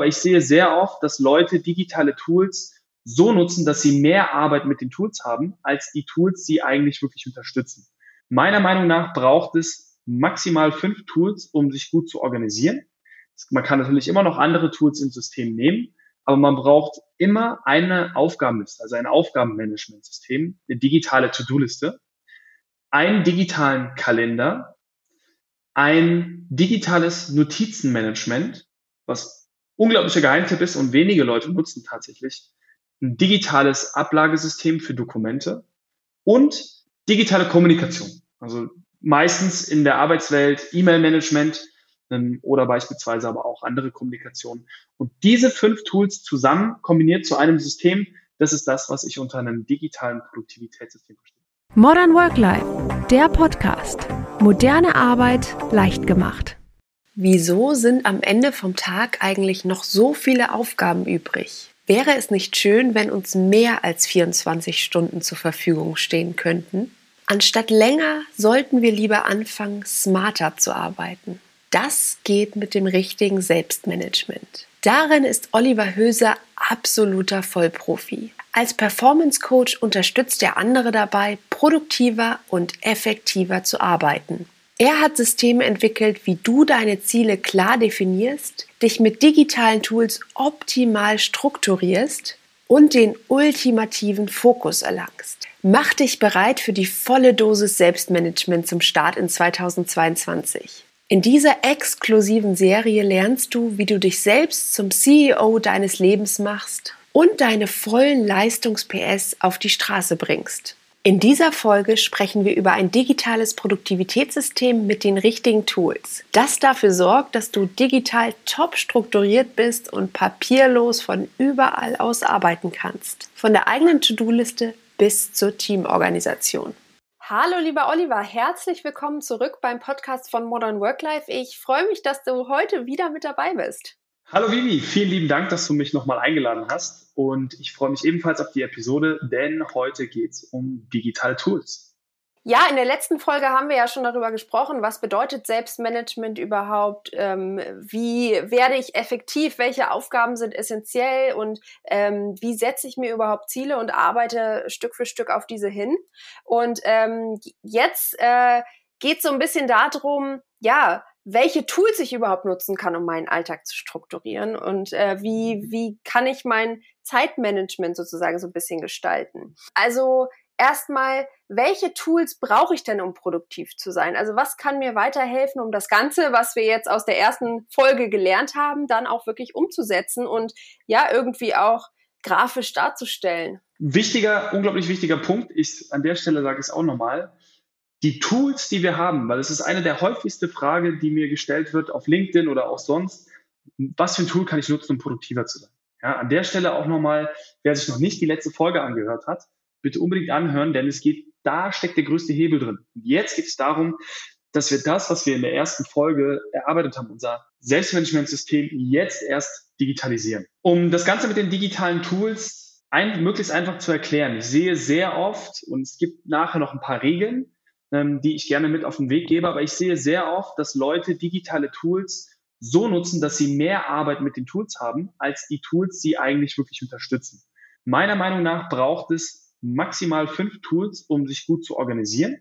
Aber ich sehe sehr oft, dass Leute digitale Tools so nutzen, dass sie mehr Arbeit mit den Tools haben, als die Tools sie eigentlich wirklich unterstützen. Meiner Meinung nach braucht es maximal fünf Tools, um sich gut zu organisieren. Man kann natürlich immer noch andere Tools im System nehmen, aber man braucht immer eine Aufgabenliste, also ein Aufgabenmanagementsystem, eine digitale To-Do-Liste, einen digitalen Kalender, ein digitales Notizenmanagement, was unglaublicher Geheimtipp ist und wenige Leute nutzen tatsächlich, ein digitales Ablagesystem für Dokumente und digitale Kommunikation. Also meistens in der Arbeitswelt E-Mail-Management ähm, oder beispielsweise aber auch andere Kommunikation. Und diese fünf Tools zusammen kombiniert zu einem System, das ist das, was ich unter einem digitalen Produktivitätssystem verstehe. Modern Work Life, der Podcast. Moderne Arbeit leicht gemacht. Wieso sind am Ende vom Tag eigentlich noch so viele Aufgaben übrig? Wäre es nicht schön, wenn uns mehr als 24 Stunden zur Verfügung stehen könnten? Anstatt länger sollten wir lieber anfangen, smarter zu arbeiten. Das geht mit dem richtigen Selbstmanagement. Darin ist Oliver Höser absoluter Vollprofi. Als Performance Coach unterstützt er andere dabei, produktiver und effektiver zu arbeiten. Er hat Systeme entwickelt, wie du deine Ziele klar definierst, dich mit digitalen Tools optimal strukturierst und den ultimativen Fokus erlangst. Mach dich bereit für die volle Dosis Selbstmanagement zum Start in 2022. In dieser exklusiven Serie lernst du, wie du dich selbst zum CEO deines Lebens machst und deine vollen Leistungs-PS auf die Straße bringst. In dieser Folge sprechen wir über ein digitales Produktivitätssystem mit den richtigen Tools, das dafür sorgt, dass du digital top strukturiert bist und papierlos von überall aus arbeiten kannst. Von der eigenen To-Do-Liste bis zur Teamorganisation. Hallo, lieber Oliver, herzlich willkommen zurück beim Podcast von Modern Work Life. Ich freue mich, dass du heute wieder mit dabei bist. Hallo Vivi, vielen lieben Dank, dass du mich nochmal eingeladen hast. Und ich freue mich ebenfalls auf die Episode, denn heute geht es um digitale Tools. Ja, in der letzten Folge haben wir ja schon darüber gesprochen, was bedeutet Selbstmanagement überhaupt, ähm, wie werde ich effektiv, welche Aufgaben sind essentiell und ähm, wie setze ich mir überhaupt Ziele und arbeite Stück für Stück auf diese hin. Und ähm, jetzt äh, geht so ein bisschen darum, ja, welche Tools ich überhaupt nutzen kann, um meinen Alltag zu strukturieren und äh, wie, wie kann ich mein Zeitmanagement sozusagen so ein bisschen gestalten. Also erstmal, welche Tools brauche ich denn, um produktiv zu sein? Also was kann mir weiterhelfen, um das Ganze, was wir jetzt aus der ersten Folge gelernt haben, dann auch wirklich umzusetzen und ja, irgendwie auch grafisch darzustellen? Wichtiger, unglaublich wichtiger Punkt ist, an der Stelle sage ich es auch nochmal, die Tools, die wir haben, weil es ist eine der häufigsten Fragen, die mir gestellt wird auf LinkedIn oder auch sonst, was für ein Tool kann ich nutzen, um produktiver zu sein? Ja, an der Stelle auch nochmal, wer sich noch nicht die letzte Folge angehört hat, bitte unbedingt anhören, denn es geht, da steckt der größte Hebel drin. Und jetzt geht es darum, dass wir das, was wir in der ersten Folge erarbeitet haben, unser Selbstmanagementsystem jetzt erst digitalisieren. Um das Ganze mit den digitalen Tools ein, möglichst einfach zu erklären. Ich sehe sehr oft, und es gibt nachher noch ein paar Regeln, ähm, die ich gerne mit auf den Weg gebe, aber ich sehe sehr oft, dass Leute digitale Tools so nutzen, dass sie mehr Arbeit mit den Tools haben, als die Tools sie eigentlich wirklich unterstützen. Meiner Meinung nach braucht es maximal fünf Tools, um sich gut zu organisieren.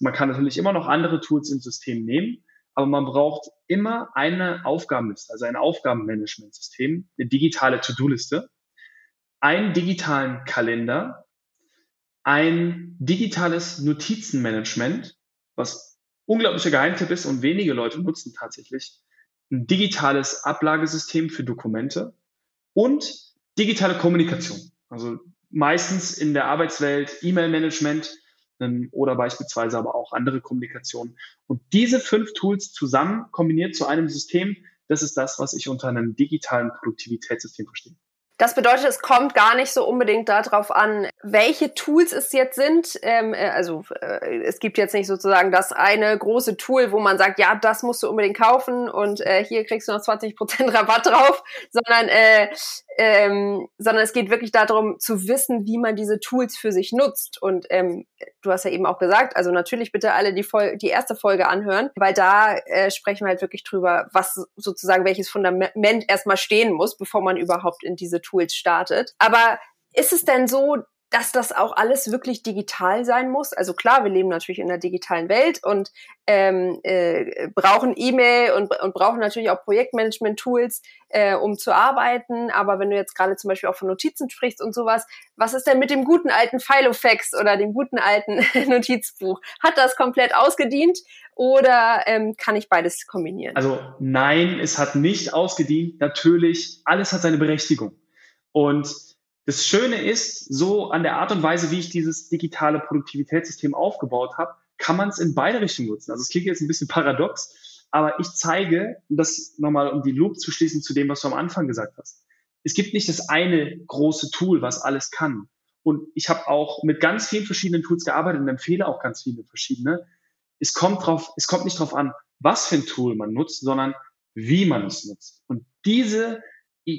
Man kann natürlich immer noch andere Tools im System nehmen, aber man braucht immer eine Aufgabenliste, also ein Aufgabenmanagementsystem, eine digitale To-Do-Liste, einen digitalen Kalender, ein digitales Notizenmanagement, was unglaublicher Geheimtipp ist und wenige Leute nutzen tatsächlich, ein digitales Ablagesystem für Dokumente und digitale Kommunikation. Also meistens in der Arbeitswelt E-Mail-Management ähm, oder beispielsweise aber auch andere Kommunikation. Und diese fünf Tools zusammen kombiniert zu einem System, das ist das, was ich unter einem digitalen Produktivitätssystem verstehe. Das bedeutet, es kommt gar nicht so unbedingt darauf an, welche Tools es jetzt sind. Ähm, äh, also äh, es gibt jetzt nicht sozusagen das eine große Tool, wo man sagt, ja, das musst du unbedingt kaufen und äh, hier kriegst du noch 20% Rabatt drauf, sondern äh, ähm, sondern es geht wirklich darum zu wissen, wie man diese Tools für sich nutzt. Und ähm, du hast ja eben auch gesagt, also natürlich bitte alle die, Vol die erste Folge anhören, weil da äh, sprechen wir halt wirklich drüber, was sozusagen welches Fundament erstmal stehen muss, bevor man überhaupt in diese Tools startet. Aber ist es denn so, dass das auch alles wirklich digital sein muss. Also klar, wir leben natürlich in der digitalen Welt und ähm, äh, brauchen E-Mail und, und brauchen natürlich auch Projektmanagement-Tools, äh, um zu arbeiten. Aber wenn du jetzt gerade zum Beispiel auch von Notizen sprichst und sowas, was ist denn mit dem guten alten Filofax oder dem guten alten Notizbuch? Hat das komplett ausgedient oder ähm, kann ich beides kombinieren? Also nein, es hat nicht ausgedient. Natürlich, alles hat seine Berechtigung. Und das Schöne ist, so an der Art und Weise, wie ich dieses digitale Produktivitätssystem aufgebaut habe, kann man es in beide Richtungen nutzen. Also es klingt jetzt ein bisschen paradox, aber ich zeige, das nochmal um die Loop zu schließen zu dem, was du am Anfang gesagt hast. Es gibt nicht das eine große Tool, was alles kann. Und ich habe auch mit ganz vielen verschiedenen Tools gearbeitet und empfehle auch ganz viele verschiedene. Es kommt drauf, es kommt nicht drauf an, was für ein Tool man nutzt, sondern wie man es nutzt. Und diese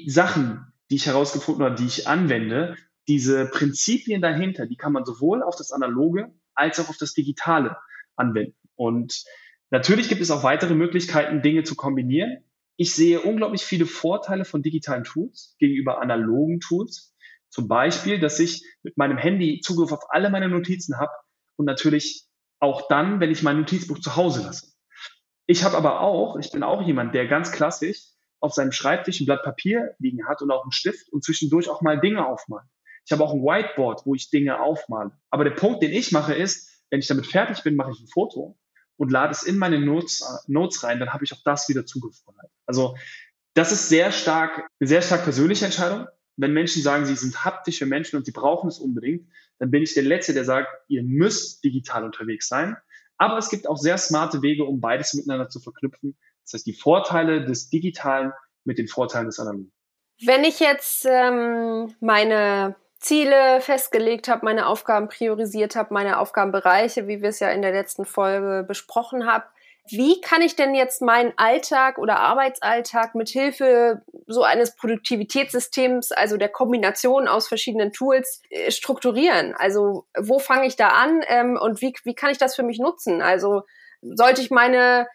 Sachen, die ich herausgefunden habe, die ich anwende, diese Prinzipien dahinter, die kann man sowohl auf das Analoge als auch auf das Digitale anwenden. Und natürlich gibt es auch weitere Möglichkeiten, Dinge zu kombinieren. Ich sehe unglaublich viele Vorteile von digitalen Tools gegenüber analogen Tools. Zum Beispiel, dass ich mit meinem Handy Zugriff auf alle meine Notizen habe und natürlich auch dann, wenn ich mein Notizbuch zu Hause lasse. Ich habe aber auch, ich bin auch jemand, der ganz klassisch auf seinem Schreibtisch ein Blatt Papier liegen hat und auch einen Stift und zwischendurch auch mal Dinge aufmalen. Ich habe auch ein Whiteboard, wo ich Dinge aufmale. Aber der Punkt, den ich mache, ist, wenn ich damit fertig bin, mache ich ein Foto und lade es in meine Notes, äh, Notes rein, dann habe ich auch das wieder zugriffsbereit. Also das ist sehr stark, eine sehr stark persönliche Entscheidung. Wenn Menschen sagen, sie sind haptische Menschen und sie brauchen es unbedingt, dann bin ich der Letzte, der sagt, ihr müsst digital unterwegs sein. Aber es gibt auch sehr smarte Wege, um beides miteinander zu verknüpfen. Das heißt, die Vorteile des Digitalen mit den Vorteilen des Analogen. Wenn ich jetzt ähm, meine Ziele festgelegt habe, meine Aufgaben priorisiert habe, meine Aufgabenbereiche, wie wir es ja in der letzten Folge besprochen haben, wie kann ich denn jetzt meinen Alltag oder Arbeitsalltag mit Hilfe so eines Produktivitätssystems, also der Kombination aus verschiedenen Tools, äh, strukturieren? Also wo fange ich da an ähm, und wie, wie kann ich das für mich nutzen? Also sollte ich meine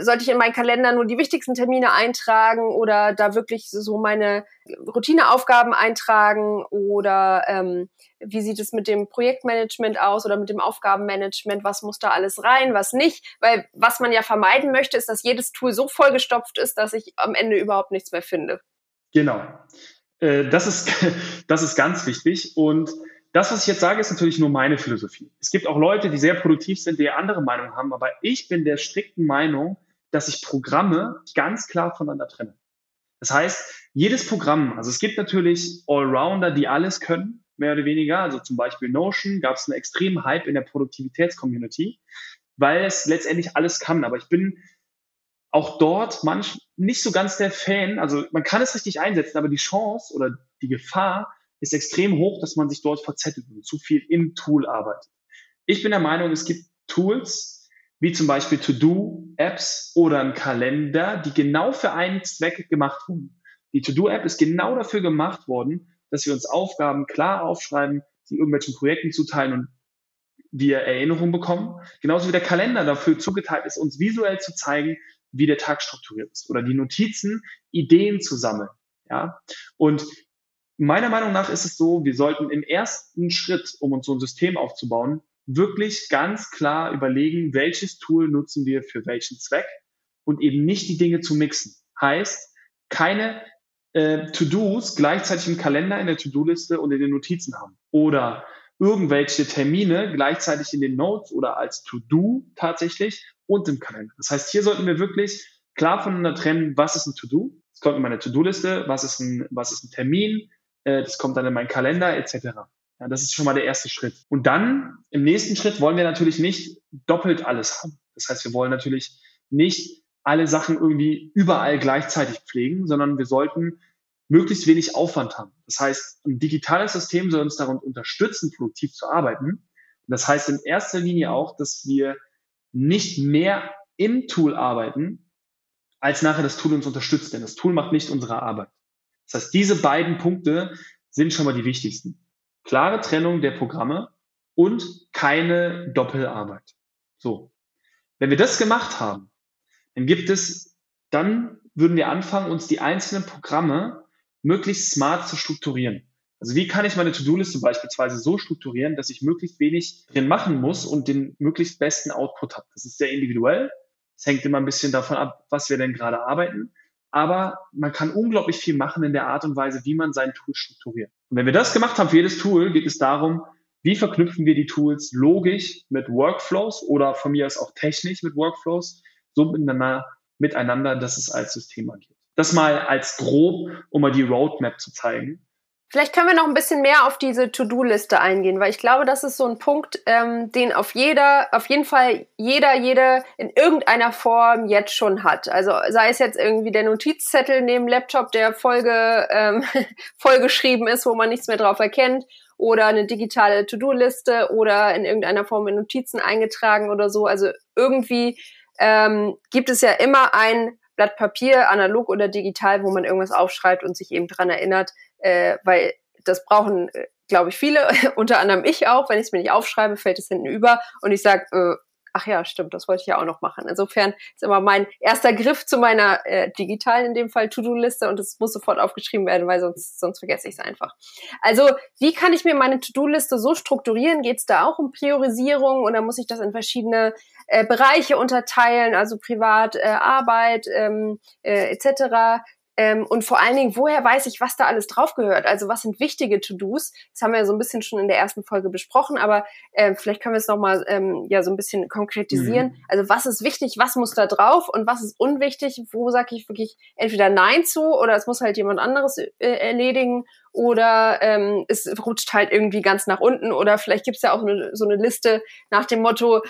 sollte ich in meinen Kalender nur die wichtigsten Termine eintragen oder da wirklich so meine Routineaufgaben eintragen oder ähm, wie sieht es mit dem Projektmanagement aus oder mit dem Aufgabenmanagement, was muss da alles rein, was nicht, weil was man ja vermeiden möchte, ist, dass jedes Tool so vollgestopft ist, dass ich am Ende überhaupt nichts mehr finde. Genau. Äh, das ist, das ist ganz wichtig und das, was ich jetzt sage, ist natürlich nur meine Philosophie. Es gibt auch Leute, die sehr produktiv sind, die andere Meinung haben, aber ich bin der strikten Meinung, dass ich Programme ganz klar voneinander trenne. Das heißt, jedes Programm, also es gibt natürlich Allrounder, die alles können, mehr oder weniger. Also zum Beispiel Notion gab es einen extremen Hype in der Produktivitätscommunity, weil es letztendlich alles kann. Aber ich bin auch dort manch nicht so ganz der Fan. Also man kann es richtig einsetzen, aber die Chance oder die Gefahr ist extrem hoch, dass man sich dort verzettelt und zu viel im Tool arbeitet. Ich bin der Meinung, es gibt Tools, wie zum Beispiel To-Do-Apps oder ein Kalender, die genau für einen Zweck gemacht wurden. Die To-Do-App ist genau dafür gemacht worden, dass wir uns Aufgaben klar aufschreiben, die irgendwelchen Projekten zuteilen und wir Erinnerungen bekommen. Genauso wie der Kalender dafür zugeteilt ist, uns visuell zu zeigen, wie der Tag strukturiert ist oder die Notizen, Ideen zu sammeln. Ja, und meiner Meinung nach ist es so, wir sollten im ersten Schritt, um uns so ein System aufzubauen, wirklich ganz klar überlegen, welches Tool nutzen wir für welchen Zweck und eben nicht die Dinge zu mixen. Heißt, keine äh, To-Dos gleichzeitig im Kalender, in der To-Do-Liste und in den Notizen haben. Oder irgendwelche Termine gleichzeitig in den Notes oder als To-Do tatsächlich und im Kalender. Das heißt, hier sollten wir wirklich klar voneinander trennen, was ist ein To-Do, es kommt in meine To-Do-Liste, was ist ein, was ist ein Termin, äh, das kommt dann in meinen Kalender etc. Ja, das ist schon mal der erste Schritt. Und dann im nächsten Schritt wollen wir natürlich nicht doppelt alles haben. Das heißt, wir wollen natürlich nicht alle Sachen irgendwie überall gleichzeitig pflegen, sondern wir sollten möglichst wenig Aufwand haben. Das heißt, ein digitales System soll uns daran unterstützen, produktiv zu arbeiten. Und das heißt in erster Linie auch, dass wir nicht mehr im Tool arbeiten, als nachher das Tool uns unterstützt. Denn das Tool macht nicht unsere Arbeit. Das heißt, diese beiden Punkte sind schon mal die wichtigsten. Klare Trennung der Programme und keine Doppelarbeit. So. Wenn wir das gemacht haben, dann gibt es, dann würden wir anfangen, uns die einzelnen Programme möglichst smart zu strukturieren. Also wie kann ich meine To-Do-Liste beispielsweise so strukturieren, dass ich möglichst wenig drin machen muss und den möglichst besten Output habe. Das ist sehr individuell. Es hängt immer ein bisschen davon ab, was wir denn gerade arbeiten. Aber man kann unglaublich viel machen in der Art und Weise, wie man sein Tool strukturiert. Und wenn wir das gemacht haben für jedes Tool, geht es darum, wie verknüpfen wir die Tools logisch mit Workflows oder von mir aus auch technisch mit Workflows, so miteinander, miteinander dass es als System agiert. Das mal als grob, um mal die Roadmap zu zeigen. Vielleicht können wir noch ein bisschen mehr auf diese To-Do-Liste eingehen, weil ich glaube, das ist so ein Punkt, ähm, den auf jeder, auf jeden Fall jeder, jede in irgendeiner Form jetzt schon hat. Also sei es jetzt irgendwie der Notizzettel neben Laptop, der Folge ähm, vollgeschrieben ist, wo man nichts mehr drauf erkennt, oder eine digitale To-Do-Liste oder in irgendeiner Form in Notizen eingetragen oder so. Also irgendwie ähm, gibt es ja immer ein Blatt Papier, analog oder digital, wo man irgendwas aufschreibt und sich eben dran erinnert, äh, weil das brauchen, äh, glaube ich, viele, unter anderem ich auch. Wenn ich es mir nicht aufschreibe, fällt es hinten über und ich sage, äh, ach ja, stimmt, das wollte ich ja auch noch machen. Insofern ist immer mein erster Griff zu meiner äh, digitalen, in dem Fall To-Do-Liste und es muss sofort aufgeschrieben werden, weil sonst, sonst vergesse ich es einfach. Also, wie kann ich mir meine To-Do-Liste so strukturieren? Geht es da auch um Priorisierung oder muss ich das in verschiedene äh, Bereiche unterteilen, also Privat, äh, Arbeit ähm, äh, etc.? Ähm, und vor allen Dingen, woher weiß ich, was da alles drauf gehört? Also was sind wichtige To-Dos? Das haben wir ja so ein bisschen schon in der ersten Folge besprochen, aber äh, vielleicht können wir es nochmal ähm, ja, so ein bisschen konkretisieren. Mhm. Also was ist wichtig, was muss da drauf und was ist unwichtig? Wo sage ich wirklich entweder Nein zu oder es muss halt jemand anderes äh, erledigen oder ähm, es rutscht halt irgendwie ganz nach unten oder vielleicht gibt es ja auch eine, so eine Liste nach dem Motto,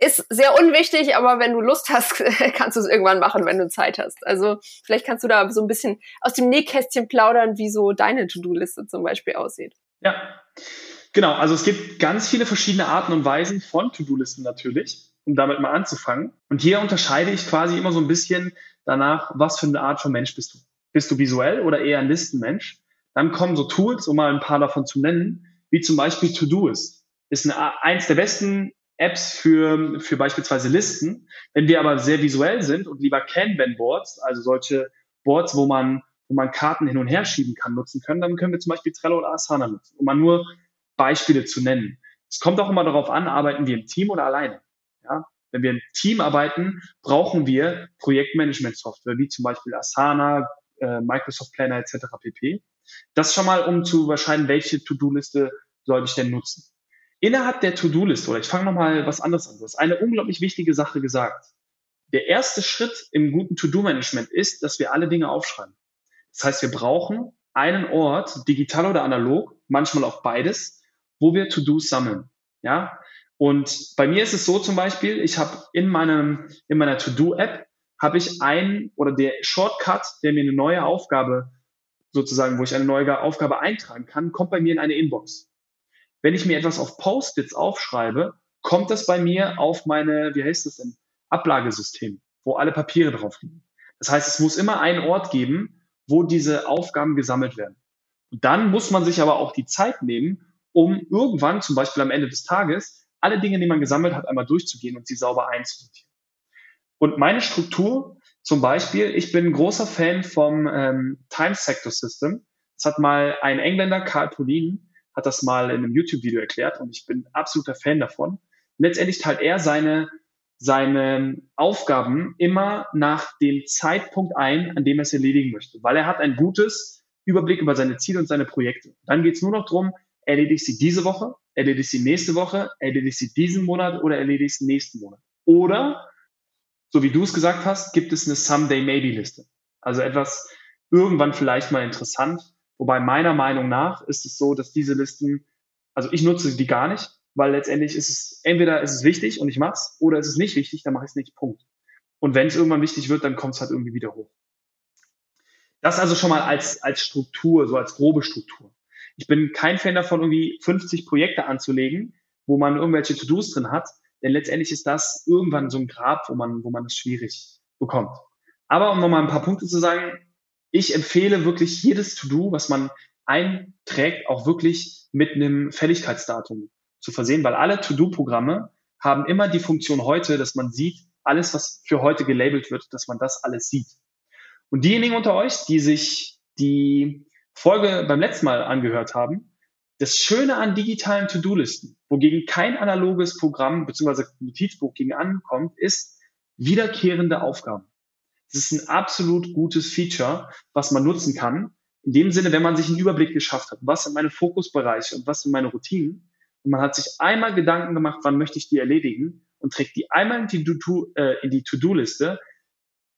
ist sehr unwichtig, aber wenn du Lust hast, kannst du es irgendwann machen, wenn du Zeit hast. Also vielleicht kannst du da so ein bisschen aus dem Nähkästchen plaudern, wie so deine To-Do-Liste zum Beispiel aussieht. Ja, genau. Also es gibt ganz viele verschiedene Arten und Weisen von To-Do-Listen natürlich, um damit mal anzufangen. Und hier unterscheide ich quasi immer so ein bisschen danach, was für eine Art von Mensch bist du. Bist du visuell oder eher ein Listenmensch? Dann kommen so Tools, um mal ein paar davon zu nennen, wie zum Beispiel To-Do-Ist. Ist eine, eins der besten Apps für, für beispielsweise Listen. Wenn wir aber sehr visuell sind und lieber Kanban-Boards, also solche Boards, wo man, wo man Karten hin und her schieben kann, nutzen können, dann können wir zum Beispiel Trello oder Asana nutzen, um mal nur Beispiele zu nennen. Es kommt auch immer darauf an, arbeiten wir im Team oder alleine. Ja? Wenn wir im Team arbeiten, brauchen wir Projektmanagement-Software, wie zum Beispiel Asana, äh, Microsoft Planner etc. pp. Das schon mal, um zu überscheiden, welche To-Do-Liste soll ich denn nutzen. Innerhalb der To-Do-Liste, oder ich fange nochmal was anderes an, du hast eine unglaublich wichtige Sache gesagt. Der erste Schritt im guten To-Do-Management ist, dass wir alle Dinge aufschreiben. Das heißt, wir brauchen einen Ort, digital oder analog, manchmal auch beides, wo wir To-Dos sammeln. Ja, und bei mir ist es so zum Beispiel, ich habe in meinem in meiner To-Do-App habe ich einen oder der Shortcut, der mir eine neue Aufgabe sozusagen, wo ich eine neue Aufgabe eintragen kann, kommt bei mir in eine Inbox. Wenn ich mir etwas auf Post-its aufschreibe, kommt das bei mir auf meine, wie heißt das denn, Ablagesystem, wo alle Papiere drauf liegen. Das heißt, es muss immer einen Ort geben, wo diese Aufgaben gesammelt werden. Und dann muss man sich aber auch die Zeit nehmen, um irgendwann, zum Beispiel am Ende des Tages, alle Dinge, die man gesammelt hat, einmal durchzugehen und sie sauber einzusortieren. Und meine Struktur, zum Beispiel, ich bin großer Fan vom ähm, Time Sector System. Das hat mal ein Engländer, Karl Polin, hat das mal in einem YouTube-Video erklärt und ich bin absoluter Fan davon. Letztendlich teilt er seine, seine Aufgaben immer nach dem Zeitpunkt ein, an dem er es erledigen möchte, weil er hat ein gutes Überblick über seine Ziele und seine Projekte. Dann geht es nur noch darum, erledige sie diese Woche, erledige sie nächste Woche, erledige sie diesen Monat oder erledige sie nächsten Monat. Oder, so wie du es gesagt hast, gibt es eine Someday Maybe Liste. Also etwas irgendwann vielleicht mal interessant, Wobei meiner Meinung nach ist es so, dass diese Listen, also ich nutze die gar nicht, weil letztendlich ist es, entweder ist es wichtig und ich mach's, oder ist es nicht wichtig, dann mache ich es nicht. Punkt. Und wenn es irgendwann wichtig wird, dann kommt es halt irgendwie wieder hoch. Das also schon mal als, als Struktur, so als grobe Struktur. Ich bin kein Fan davon, irgendwie 50 Projekte anzulegen, wo man irgendwelche To-Dos drin hat, denn letztendlich ist das irgendwann so ein Grab, wo man, wo man es schwierig bekommt. Aber um nochmal ein paar Punkte zu sagen, ich empfehle wirklich jedes To-Do, was man einträgt, auch wirklich mit einem Fälligkeitsdatum zu versehen, weil alle To-Do-Programme haben immer die Funktion heute, dass man sieht, alles, was für heute gelabelt wird, dass man das alles sieht. Und diejenigen unter euch, die sich die Folge beim letzten Mal angehört haben, das Schöne an digitalen To-Do-Listen, wogegen kein analoges Programm bzw. Notizbuch gegen ankommt, ist wiederkehrende Aufgaben. Das ist ein absolut gutes Feature, was man nutzen kann. In dem Sinne, wenn man sich einen Überblick geschafft hat, was sind meine Fokusbereiche und was sind meine Routinen. Und man hat sich einmal Gedanken gemacht, wann möchte ich die erledigen und trägt die einmal in die, äh, To-Do-Liste,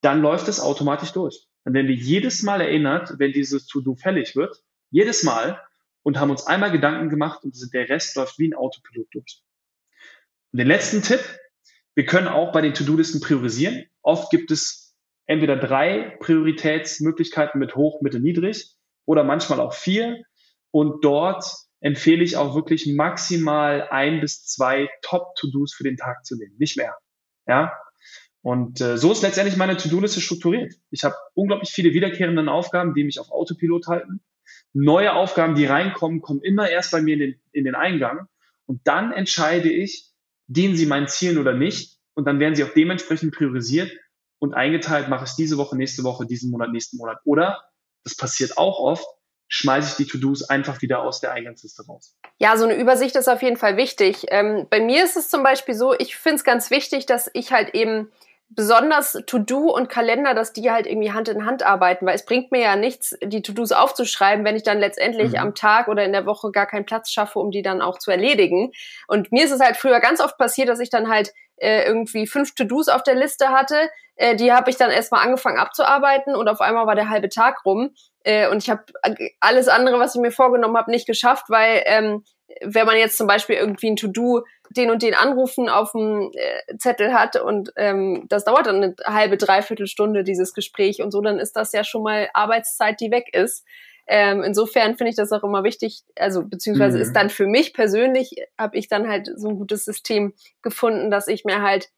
dann läuft es automatisch durch. Dann werden wir jedes Mal erinnert, wenn dieses To-Do fällig wird, jedes Mal und haben uns einmal Gedanken gemacht und der Rest läuft wie ein Autopilot durch. Und den letzten Tipp, wir können auch bei den To-Do-Listen priorisieren. Oft gibt es entweder drei Prioritätsmöglichkeiten mit hoch, mittel, niedrig oder manchmal auch vier. Und dort empfehle ich auch wirklich maximal ein bis zwei Top-To-Dos für den Tag zu nehmen, nicht mehr. Ja. Und äh, so ist letztendlich meine To-Do-Liste strukturiert. Ich habe unglaublich viele wiederkehrende Aufgaben, die mich auf Autopilot halten. Neue Aufgaben, die reinkommen, kommen immer erst bei mir in den, in den Eingang. Und dann entscheide ich, dienen sie meinen Zielen oder nicht. Und dann werden sie auch dementsprechend priorisiert und eingeteilt, mache ich diese Woche, nächste Woche, diesen Monat, nächsten Monat. Oder, das passiert auch oft, schmeiße ich die To-Dos einfach wieder aus der Eingangsliste raus. Ja, so eine Übersicht ist auf jeden Fall wichtig. Ähm, bei mir ist es zum Beispiel so, ich finde es ganz wichtig, dass ich halt eben besonders To-Do und Kalender, dass die halt irgendwie Hand in Hand arbeiten, weil es bringt mir ja nichts, die To-Dos aufzuschreiben, wenn ich dann letztendlich mhm. am Tag oder in der Woche gar keinen Platz schaffe, um die dann auch zu erledigen. Und mir ist es halt früher ganz oft passiert, dass ich dann halt äh, irgendwie fünf To-Dos auf der Liste hatte. Äh, die habe ich dann erstmal angefangen abzuarbeiten und auf einmal war der halbe Tag rum. Äh, und ich habe alles andere, was ich mir vorgenommen habe, nicht geschafft, weil ähm, wenn man jetzt zum Beispiel irgendwie ein To-Do den und den Anrufen auf dem äh, Zettel hat und ähm, das dauert dann eine halbe, dreiviertel Stunde, dieses Gespräch und so, dann ist das ja schon mal Arbeitszeit, die weg ist. Ähm, insofern finde ich das auch immer wichtig, also beziehungsweise mhm. ist dann für mich persönlich, habe ich dann halt so ein gutes System gefunden, dass ich mir halt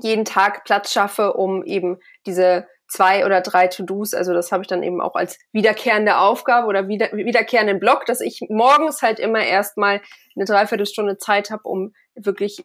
jeden Tag Platz schaffe, um eben diese zwei oder drei To-Dos. Also das habe ich dann eben auch als wiederkehrende Aufgabe oder wieder, wiederkehrenden Block, dass ich morgens halt immer erstmal eine Dreiviertelstunde Zeit habe, um wirklich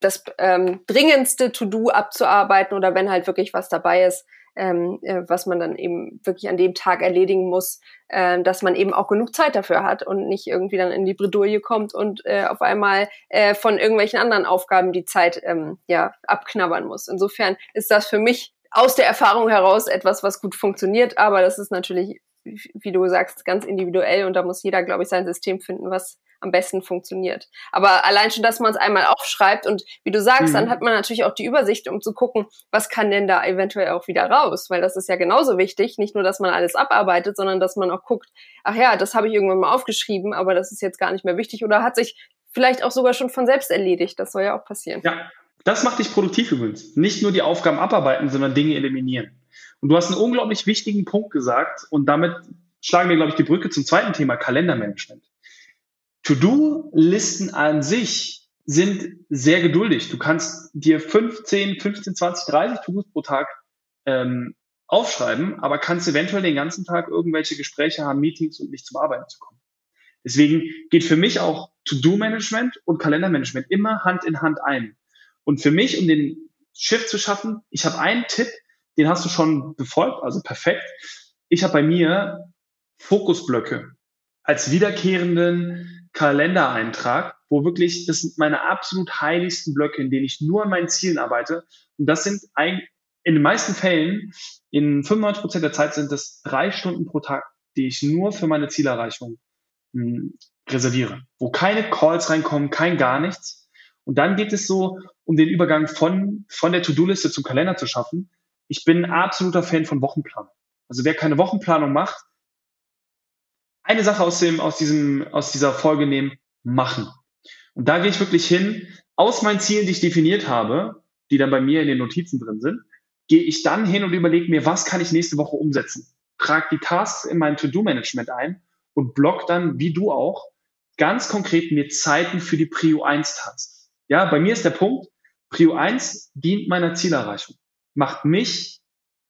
das ähm, dringendste To-Do abzuarbeiten oder wenn halt wirklich was dabei ist, ähm, äh, was man dann eben wirklich an dem Tag erledigen muss, äh, dass man eben auch genug Zeit dafür hat und nicht irgendwie dann in die Bredouille kommt und äh, auf einmal äh, von irgendwelchen anderen Aufgaben die Zeit ähm, ja abknabbern muss. Insofern ist das für mich aus der Erfahrung heraus etwas, was gut funktioniert, aber das ist natürlich, wie du sagst, ganz individuell und da muss jeder, glaube ich, sein System finden, was am besten funktioniert. Aber allein schon, dass man es einmal aufschreibt und wie du sagst, mhm. dann hat man natürlich auch die Übersicht, um zu gucken, was kann denn da eventuell auch wieder raus, weil das ist ja genauso wichtig, nicht nur, dass man alles abarbeitet, sondern dass man auch guckt, ach ja, das habe ich irgendwann mal aufgeschrieben, aber das ist jetzt gar nicht mehr wichtig oder hat sich vielleicht auch sogar schon von selbst erledigt. Das soll ja auch passieren. Ja, das macht dich produktiv übrigens. Nicht nur die Aufgaben abarbeiten, sondern Dinge eliminieren. Und du hast einen unglaublich wichtigen Punkt gesagt und damit schlagen wir, glaube ich, die Brücke zum zweiten Thema, Kalendermanagement. To-Do-Listen an sich sind sehr geduldig. Du kannst dir 15, 15, 20, 30 To-Dos pro Tag ähm, aufschreiben, aber kannst eventuell den ganzen Tag irgendwelche Gespräche haben, Meetings und nicht zum Arbeiten zu kommen. Deswegen geht für mich auch To-Do-Management und Kalendermanagement immer Hand in Hand ein. Und für mich, um den Shift zu schaffen, ich habe einen Tipp, den hast du schon befolgt, also perfekt. Ich habe bei mir Fokusblöcke als wiederkehrenden Kalendereintrag, wo wirklich, das sind meine absolut heiligsten Blöcke, in denen ich nur an meinen Zielen arbeite. Und das sind ein, in den meisten Fällen, in 95 Prozent der Zeit sind das drei Stunden pro Tag, die ich nur für meine Zielerreichung mh, hm, reserviere, wo keine Calls reinkommen, kein gar nichts, und dann geht es so um den Übergang von, von der To-Do-Liste zum Kalender zu schaffen. Ich bin ein absoluter Fan von Wochenplanung. Also wer keine Wochenplanung macht, eine Sache aus dem, aus diesem, aus dieser Folge nehmen, machen. Und da gehe ich wirklich hin, aus meinen Zielen, die ich definiert habe, die dann bei mir in den Notizen drin sind, gehe ich dann hin und überlege mir, was kann ich nächste Woche umsetzen? Trag die Tasks in mein To-Do-Management ein und block dann, wie du auch, ganz konkret mir Zeiten für die Prio 1 Tasks. Ja, bei mir ist der Punkt, Prio 1 dient meiner Zielerreichung, macht mich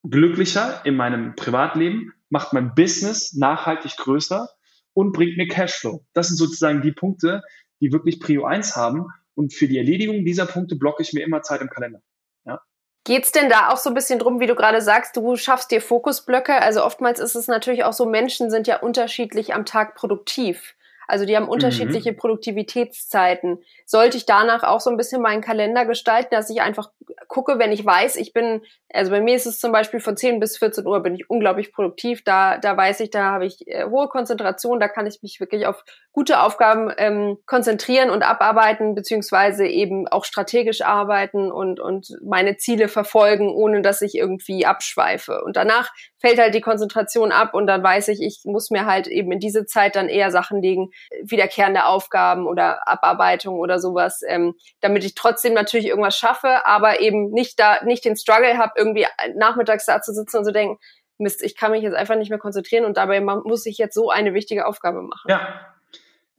glücklicher in meinem Privatleben, macht mein Business nachhaltig größer und bringt mir Cashflow. Das sind sozusagen die Punkte, die wirklich Prio 1 haben. Und für die Erledigung dieser Punkte blocke ich mir immer Zeit im Kalender. Ja. Geht's denn da auch so ein bisschen drum, wie du gerade sagst, du schaffst dir Fokusblöcke? Also oftmals ist es natürlich auch so, Menschen sind ja unterschiedlich am Tag produktiv. Also die haben unterschiedliche mhm. Produktivitätszeiten. Sollte ich danach auch so ein bisschen meinen Kalender gestalten, dass ich einfach gucke, wenn ich weiß, ich bin, also bei mir ist es zum Beispiel von 10 bis 14 Uhr bin ich unglaublich produktiv. Da, da weiß ich, da habe ich äh, hohe Konzentration, da kann ich mich wirklich auf gute Aufgaben ähm, konzentrieren und abarbeiten, beziehungsweise eben auch strategisch arbeiten und, und meine Ziele verfolgen, ohne dass ich irgendwie abschweife. Und danach fällt halt die Konzentration ab und dann weiß ich, ich muss mir halt eben in diese Zeit dann eher Sachen legen, wiederkehrende Aufgaben oder Abarbeitung oder sowas, ähm, damit ich trotzdem natürlich irgendwas schaffe, aber eben nicht da, nicht den Struggle habe, irgendwie nachmittags da zu sitzen und zu denken, Mist, ich kann mich jetzt einfach nicht mehr konzentrieren und dabei muss ich jetzt so eine wichtige Aufgabe machen. Ja,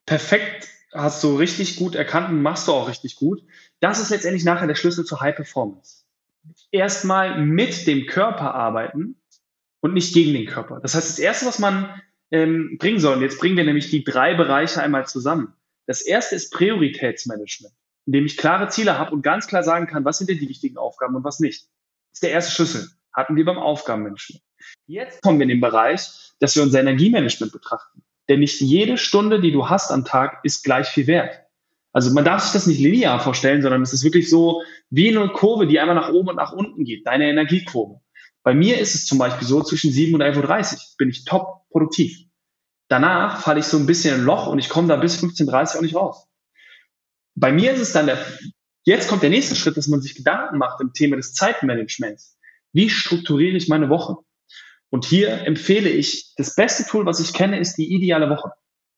perfekt hast du richtig gut erkannt und machst du auch richtig gut. Das ist letztendlich nachher der Schlüssel zur High Performance. Erstmal mit dem Körper arbeiten und nicht gegen den Körper. Das heißt, das Erste, was man ähm, bringen soll. Und jetzt bringen wir nämlich die drei Bereiche einmal zusammen. Das erste ist Prioritätsmanagement, indem ich klare Ziele habe und ganz klar sagen kann, was sind denn die wichtigen Aufgaben und was nicht. Das ist der erste Schlüssel. Hatten wir beim Aufgabenmanagement. Jetzt kommen wir in den Bereich, dass wir unser Energiemanagement betrachten. Denn nicht jede Stunde, die du hast am Tag, ist gleich viel wert. Also man darf sich das nicht linear vorstellen, sondern es ist wirklich so wie eine Kurve, die einmal nach oben und nach unten geht, deine Energiekurve. Bei mir ist es zum Beispiel so, zwischen 7 und 11.30 Uhr bin ich top produktiv. Danach falle ich so ein bisschen in ein Loch und ich komme da bis 15.30 Uhr auch nicht raus. Bei mir ist es dann der, jetzt kommt der nächste Schritt, dass man sich Gedanken macht im Thema des Zeitmanagements. Wie strukturiere ich meine Woche? Und hier empfehle ich, das beste Tool, was ich kenne, ist die ideale Woche.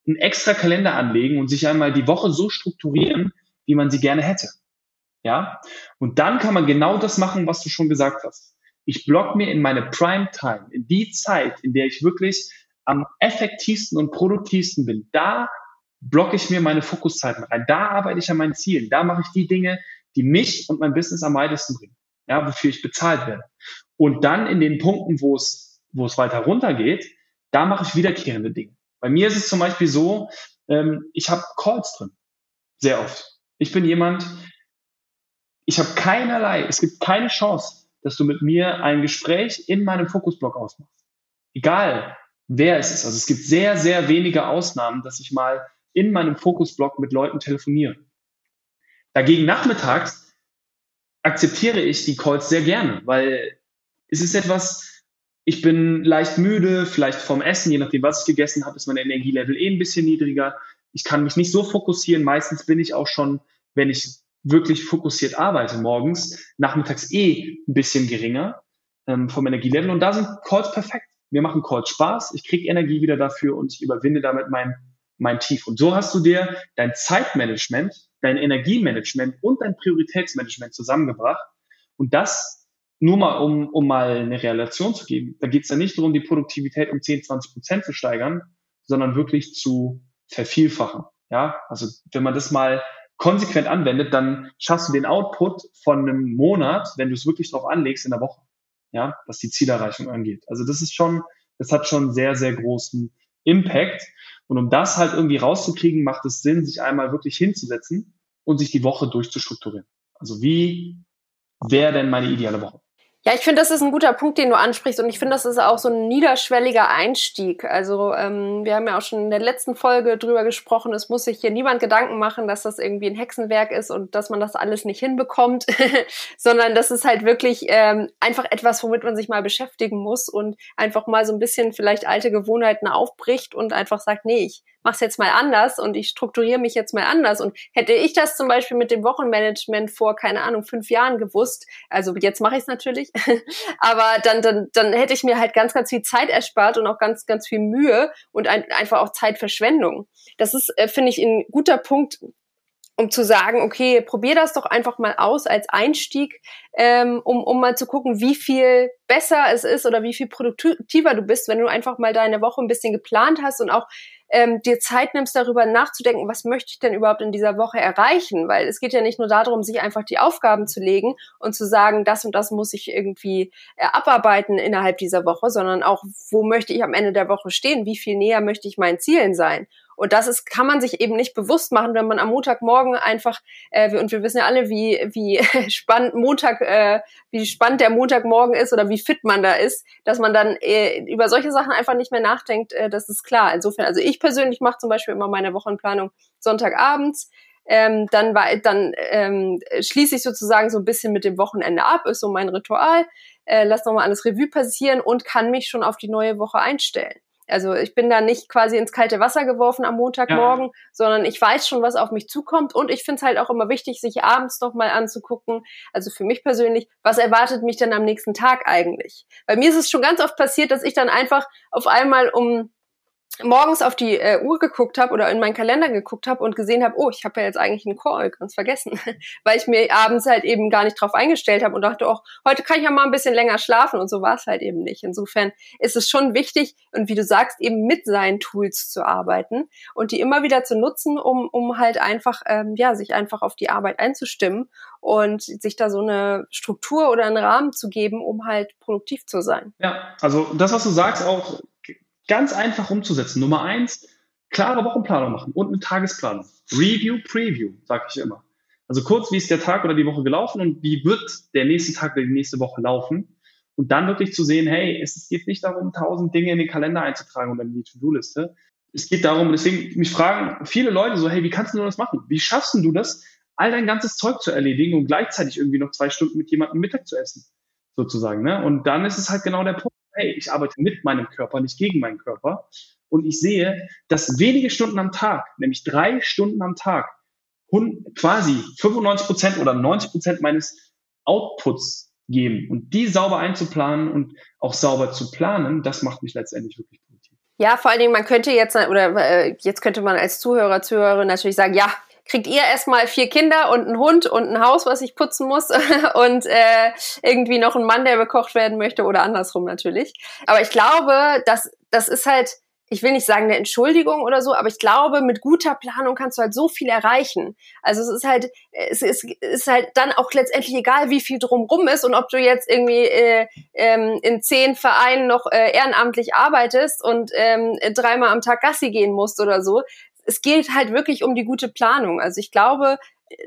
Ein extra Kalender anlegen und sich einmal die Woche so strukturieren, wie man sie gerne hätte. Ja? Und dann kann man genau das machen, was du schon gesagt hast ich block mir in meine Prime Time, in die Zeit, in der ich wirklich am effektivsten und produktivsten bin, da blocke ich mir meine Fokuszeiten rein. Da arbeite ich an meinen Zielen. Da mache ich die Dinge, die mich und mein Business am weitesten bringen. Ja, wofür ich bezahlt werde. Und dann in den Punkten, wo es, wo es weiter runtergeht, da mache ich wiederkehrende Dinge. Bei mir ist es zum Beispiel so, ähm, ich habe Calls drin. Sehr oft. Ich bin jemand, ich habe keinerlei, es gibt keine Chance, dass du mit mir ein Gespräch in meinem Fokusblock ausmachst. Egal, wer es ist. Also es gibt sehr, sehr wenige Ausnahmen, dass ich mal in meinem Fokusblock mit Leuten telefoniere. Dagegen nachmittags akzeptiere ich die Calls sehr gerne, weil es ist etwas, ich bin leicht müde, vielleicht vom Essen, je nachdem, was ich gegessen habe, ist mein Energielevel eh ein bisschen niedriger. Ich kann mich nicht so fokussieren. Meistens bin ich auch schon, wenn ich wirklich fokussiert arbeite morgens, nachmittags eh ein bisschen geringer ähm, vom Energielevel. Und da sind Calls perfekt. Mir machen Calls Spaß, ich kriege Energie wieder dafür und ich überwinde damit mein, mein Tief. Und so hast du dir dein Zeitmanagement, dein Energiemanagement und dein Prioritätsmanagement zusammengebracht. Und das nur mal, um, um mal eine Relation zu geben. Da geht es ja nicht darum, die Produktivität um 10, 20 Prozent zu steigern, sondern wirklich zu vervielfachen. Ja, also wenn man das mal konsequent anwendet, dann schaffst du den Output von einem Monat, wenn du es wirklich drauf anlegst, in der Woche. Ja, was die Zielerreichung angeht. Also das ist schon, das hat schon sehr, sehr großen Impact. Und um das halt irgendwie rauszukriegen, macht es Sinn, sich einmal wirklich hinzusetzen und sich die Woche durchzustrukturieren. Also wie wäre denn meine ideale Woche? Ja, ich finde, das ist ein guter Punkt, den du ansprichst. Und ich finde, das ist auch so ein niederschwelliger Einstieg. Also ähm, wir haben ja auch schon in der letzten Folge drüber gesprochen, es muss sich hier niemand Gedanken machen, dass das irgendwie ein Hexenwerk ist und dass man das alles nicht hinbekommt, sondern das ist halt wirklich ähm, einfach etwas, womit man sich mal beschäftigen muss und einfach mal so ein bisschen vielleicht alte Gewohnheiten aufbricht und einfach sagt, nee, ich mach's jetzt mal anders und ich strukturiere mich jetzt mal anders. Und hätte ich das zum Beispiel mit dem Wochenmanagement vor, keine Ahnung, fünf Jahren gewusst, also jetzt mache ich es natürlich, aber dann, dann, dann hätte ich mir halt ganz, ganz viel Zeit erspart und auch ganz, ganz viel Mühe und ein, einfach auch Zeitverschwendung. Das ist, äh, finde ich, ein guter Punkt, um zu sagen, okay, probier das doch einfach mal aus als Einstieg, ähm, um, um mal zu gucken, wie viel besser es ist oder wie viel produktiver du bist, wenn du einfach mal deine Woche ein bisschen geplant hast und auch ähm, dir Zeit nimmst, darüber nachzudenken, was möchte ich denn überhaupt in dieser Woche erreichen? Weil es geht ja nicht nur darum, sich einfach die Aufgaben zu legen und zu sagen, das und das muss ich irgendwie äh, abarbeiten innerhalb dieser Woche, sondern auch, wo möchte ich am Ende der Woche stehen? Wie viel näher möchte ich meinen Zielen sein? Und das ist, kann man sich eben nicht bewusst machen, wenn man am Montagmorgen einfach, äh, und wir wissen ja alle, wie, wie spannend Montag, äh, wie spannend der Montagmorgen ist oder wie fit man da ist, dass man dann äh, über solche Sachen einfach nicht mehr nachdenkt, äh, das ist klar. Insofern, also ich persönlich mache zum Beispiel immer meine Wochenplanung Sonntagabends. Ähm, dann war, dann ähm, schließe ich sozusagen so ein bisschen mit dem Wochenende ab, ist so mein Ritual, äh, lass nochmal alles Revue passieren und kann mich schon auf die neue Woche einstellen. Also ich bin da nicht quasi ins kalte Wasser geworfen am Montagmorgen, ja. sondern ich weiß schon, was auf mich zukommt. Und ich finde es halt auch immer wichtig, sich abends nochmal anzugucken. Also für mich persönlich, was erwartet mich denn am nächsten Tag eigentlich? Bei mir ist es schon ganz oft passiert, dass ich dann einfach auf einmal um morgens auf die äh, Uhr geguckt habe oder in meinen Kalender geguckt habe und gesehen habe, oh, ich habe ja jetzt eigentlich einen Call, ganz vergessen, weil ich mir abends halt eben gar nicht drauf eingestellt habe und dachte, oh, heute kann ich ja mal ein bisschen länger schlafen und so war es halt eben nicht. Insofern ist es schon wichtig und wie du sagst, eben mit seinen Tools zu arbeiten und die immer wieder zu nutzen, um, um halt einfach, ähm, ja, sich einfach auf die Arbeit einzustimmen und sich da so eine Struktur oder einen Rahmen zu geben, um halt produktiv zu sein. Ja, also das, was du sagst, auch Ganz einfach umzusetzen. Nummer eins, klare Wochenplanung machen und eine Tagesplanung. Review, Preview, sage ich immer. Also kurz, wie ist der Tag oder die Woche gelaufen und wie wird der nächste Tag oder die nächste Woche laufen. Und dann wirklich zu sehen, hey, es geht nicht darum, tausend Dinge in den Kalender einzutragen oder in die To-Do-Liste. Es geht darum, deswegen mich fragen viele Leute so, hey, wie kannst du das machen? Wie schaffst du das, all dein ganzes Zeug zu erledigen und gleichzeitig irgendwie noch zwei Stunden mit jemandem Mittag zu essen? Sozusagen, ne? Und dann ist es halt genau der Punkt hey, ich arbeite mit meinem Körper, nicht gegen meinen Körper. Und ich sehe, dass wenige Stunden am Tag, nämlich drei Stunden am Tag, quasi 95 Prozent oder 90 Prozent meines Outputs geben. Und die sauber einzuplanen und auch sauber zu planen, das macht mich letztendlich wirklich produktiv. Ja, vor allen Dingen, man könnte jetzt, oder äh, jetzt könnte man als Zuhörer, Zuhörerin natürlich sagen, ja, kriegt ihr erstmal vier Kinder und einen Hund und ein Haus, was ich putzen muss und äh, irgendwie noch einen Mann, der bekocht werden möchte oder andersrum natürlich. Aber ich glaube, dass das ist halt ich will nicht sagen eine Entschuldigung oder so, aber ich glaube, mit guter Planung kannst du halt so viel erreichen. Also es ist halt, es ist, ist halt dann auch letztendlich egal, wie viel drumrum ist und ob du jetzt irgendwie äh, ähm, in zehn Vereinen noch äh, ehrenamtlich arbeitest und ähm, dreimal am Tag Gassi gehen musst oder so es geht halt wirklich um die gute Planung. Also ich glaube,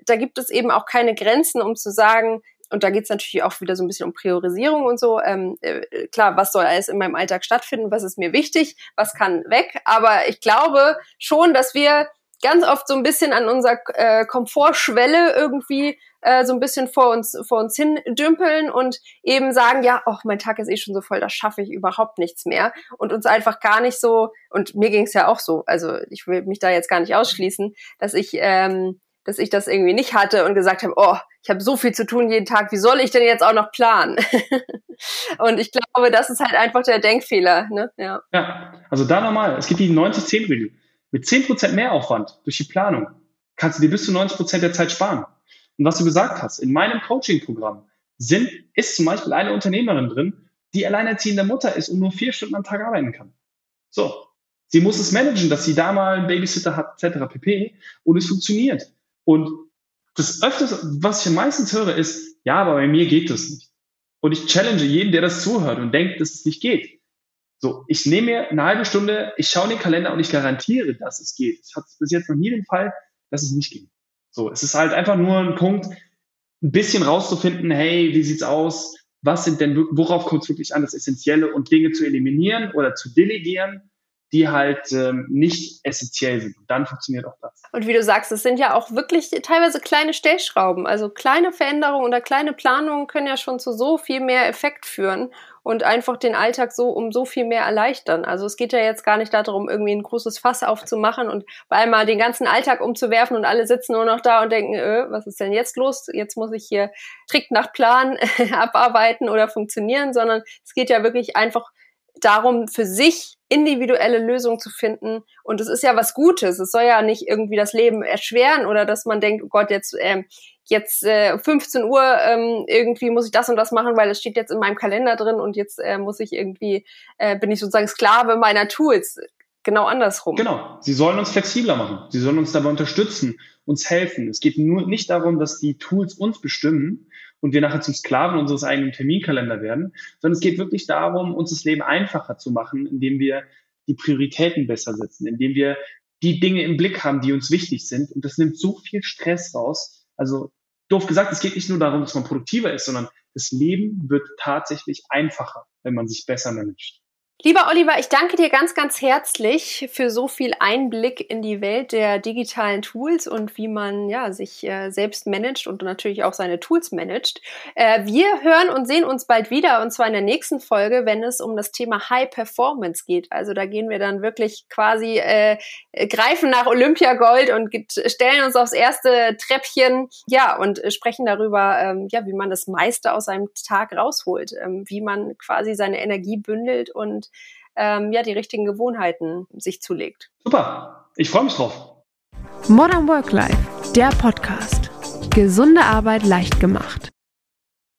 da gibt es eben auch keine Grenzen, um zu sagen, und da geht es natürlich auch wieder so ein bisschen um Priorisierung und so. Ähm, äh, klar, was soll alles in meinem Alltag stattfinden? Was ist mir wichtig? Was kann weg? Aber ich glaube schon, dass wir ganz oft so ein bisschen an unserer äh, Komfortschwelle irgendwie äh, so ein bisschen vor uns vor uns hin dümpeln und eben sagen, ja, ach, mein Tag ist eh schon so voll, da schaffe ich überhaupt nichts mehr und uns einfach gar nicht so und mir ging es ja auch so, also ich will mich da jetzt gar nicht ausschließen, dass ich ähm, dass ich das irgendwie nicht hatte und gesagt habe, oh, ich habe so viel zu tun jeden Tag, wie soll ich denn jetzt auch noch planen? und ich glaube, das ist halt einfach der Denkfehler. Ne? Ja. ja, also da nochmal, es gibt die 90-10-Regel. Mit 10% Mehraufwand durch die Planung kannst du dir bis zu 90% der Zeit sparen. Und was du gesagt hast, in meinem Coaching-Programm sind, ist zum Beispiel eine Unternehmerin drin, die alleinerziehende Mutter ist und nur vier Stunden am Tag arbeiten kann. So. Sie muss es managen, dass sie da mal einen Babysitter hat, etc. pp. Und es funktioniert. Und das öfters, was ich meistens höre, ist, ja, aber bei mir geht das nicht. Und ich challenge jeden, der das zuhört und denkt, dass es nicht geht. So, ich nehme mir eine halbe Stunde, ich schaue in den Kalender und ich garantiere, dass es geht. Ich hatte bis jetzt noch nie den Fall, dass es nicht geht. So, es ist halt einfach nur ein Punkt, ein bisschen rauszufinden, hey, wie sieht's aus? Was sind denn, worauf kommt es wirklich an, das Essentielle und Dinge zu eliminieren oder zu delegieren die halt ähm, nicht essentiell sind. Und dann funktioniert auch das. Und wie du sagst, es sind ja auch wirklich teilweise kleine Stellschrauben. Also kleine Veränderungen oder kleine Planungen können ja schon zu so viel mehr Effekt führen und einfach den Alltag so um so viel mehr erleichtern. Also es geht ja jetzt gar nicht darum, irgendwie ein großes Fass aufzumachen und bei einmal den ganzen Alltag umzuwerfen und alle sitzen nur noch da und denken, äh, was ist denn jetzt los? Jetzt muss ich hier strikt nach Plan abarbeiten oder funktionieren, sondern es geht ja wirklich einfach darum, für sich individuelle Lösungen zu finden. Und es ist ja was Gutes. Es soll ja nicht irgendwie das Leben erschweren oder dass man denkt, oh Gott, jetzt, ähm, jetzt äh, 15 Uhr ähm, irgendwie muss ich das und das machen, weil es steht jetzt in meinem Kalender drin und jetzt äh, muss ich irgendwie, äh, bin ich sozusagen Sklave meiner Tools. genau andersrum. Genau. Sie sollen uns flexibler machen. Sie sollen uns dabei unterstützen, uns helfen. Es geht nur nicht darum, dass die Tools uns bestimmen und wir nachher zum Sklaven unseres eigenen Terminkalender werden, sondern es geht wirklich darum, uns das Leben einfacher zu machen, indem wir die Prioritäten besser setzen, indem wir die Dinge im Blick haben, die uns wichtig sind. Und das nimmt so viel Stress raus. Also doof gesagt, es geht nicht nur darum, dass man produktiver ist, sondern das Leben wird tatsächlich einfacher, wenn man sich besser managt. Lieber Oliver, ich danke dir ganz, ganz herzlich für so viel Einblick in die Welt der digitalen Tools und wie man ja sich äh, selbst managt und natürlich auch seine Tools managt. Äh, wir hören und sehen uns bald wieder und zwar in der nächsten Folge, wenn es um das Thema High Performance geht. Also da gehen wir dann wirklich quasi äh, greifen nach Olympiagold und stellen uns aufs erste Treppchen, ja und sprechen darüber, ähm, ja, wie man das meiste aus einem Tag rausholt, ähm, wie man quasi seine Energie bündelt und ähm, ja, die richtigen Gewohnheiten sich zulegt. Super, ich freue mich drauf. Modern Work Life, der Podcast. Gesunde Arbeit leicht gemacht.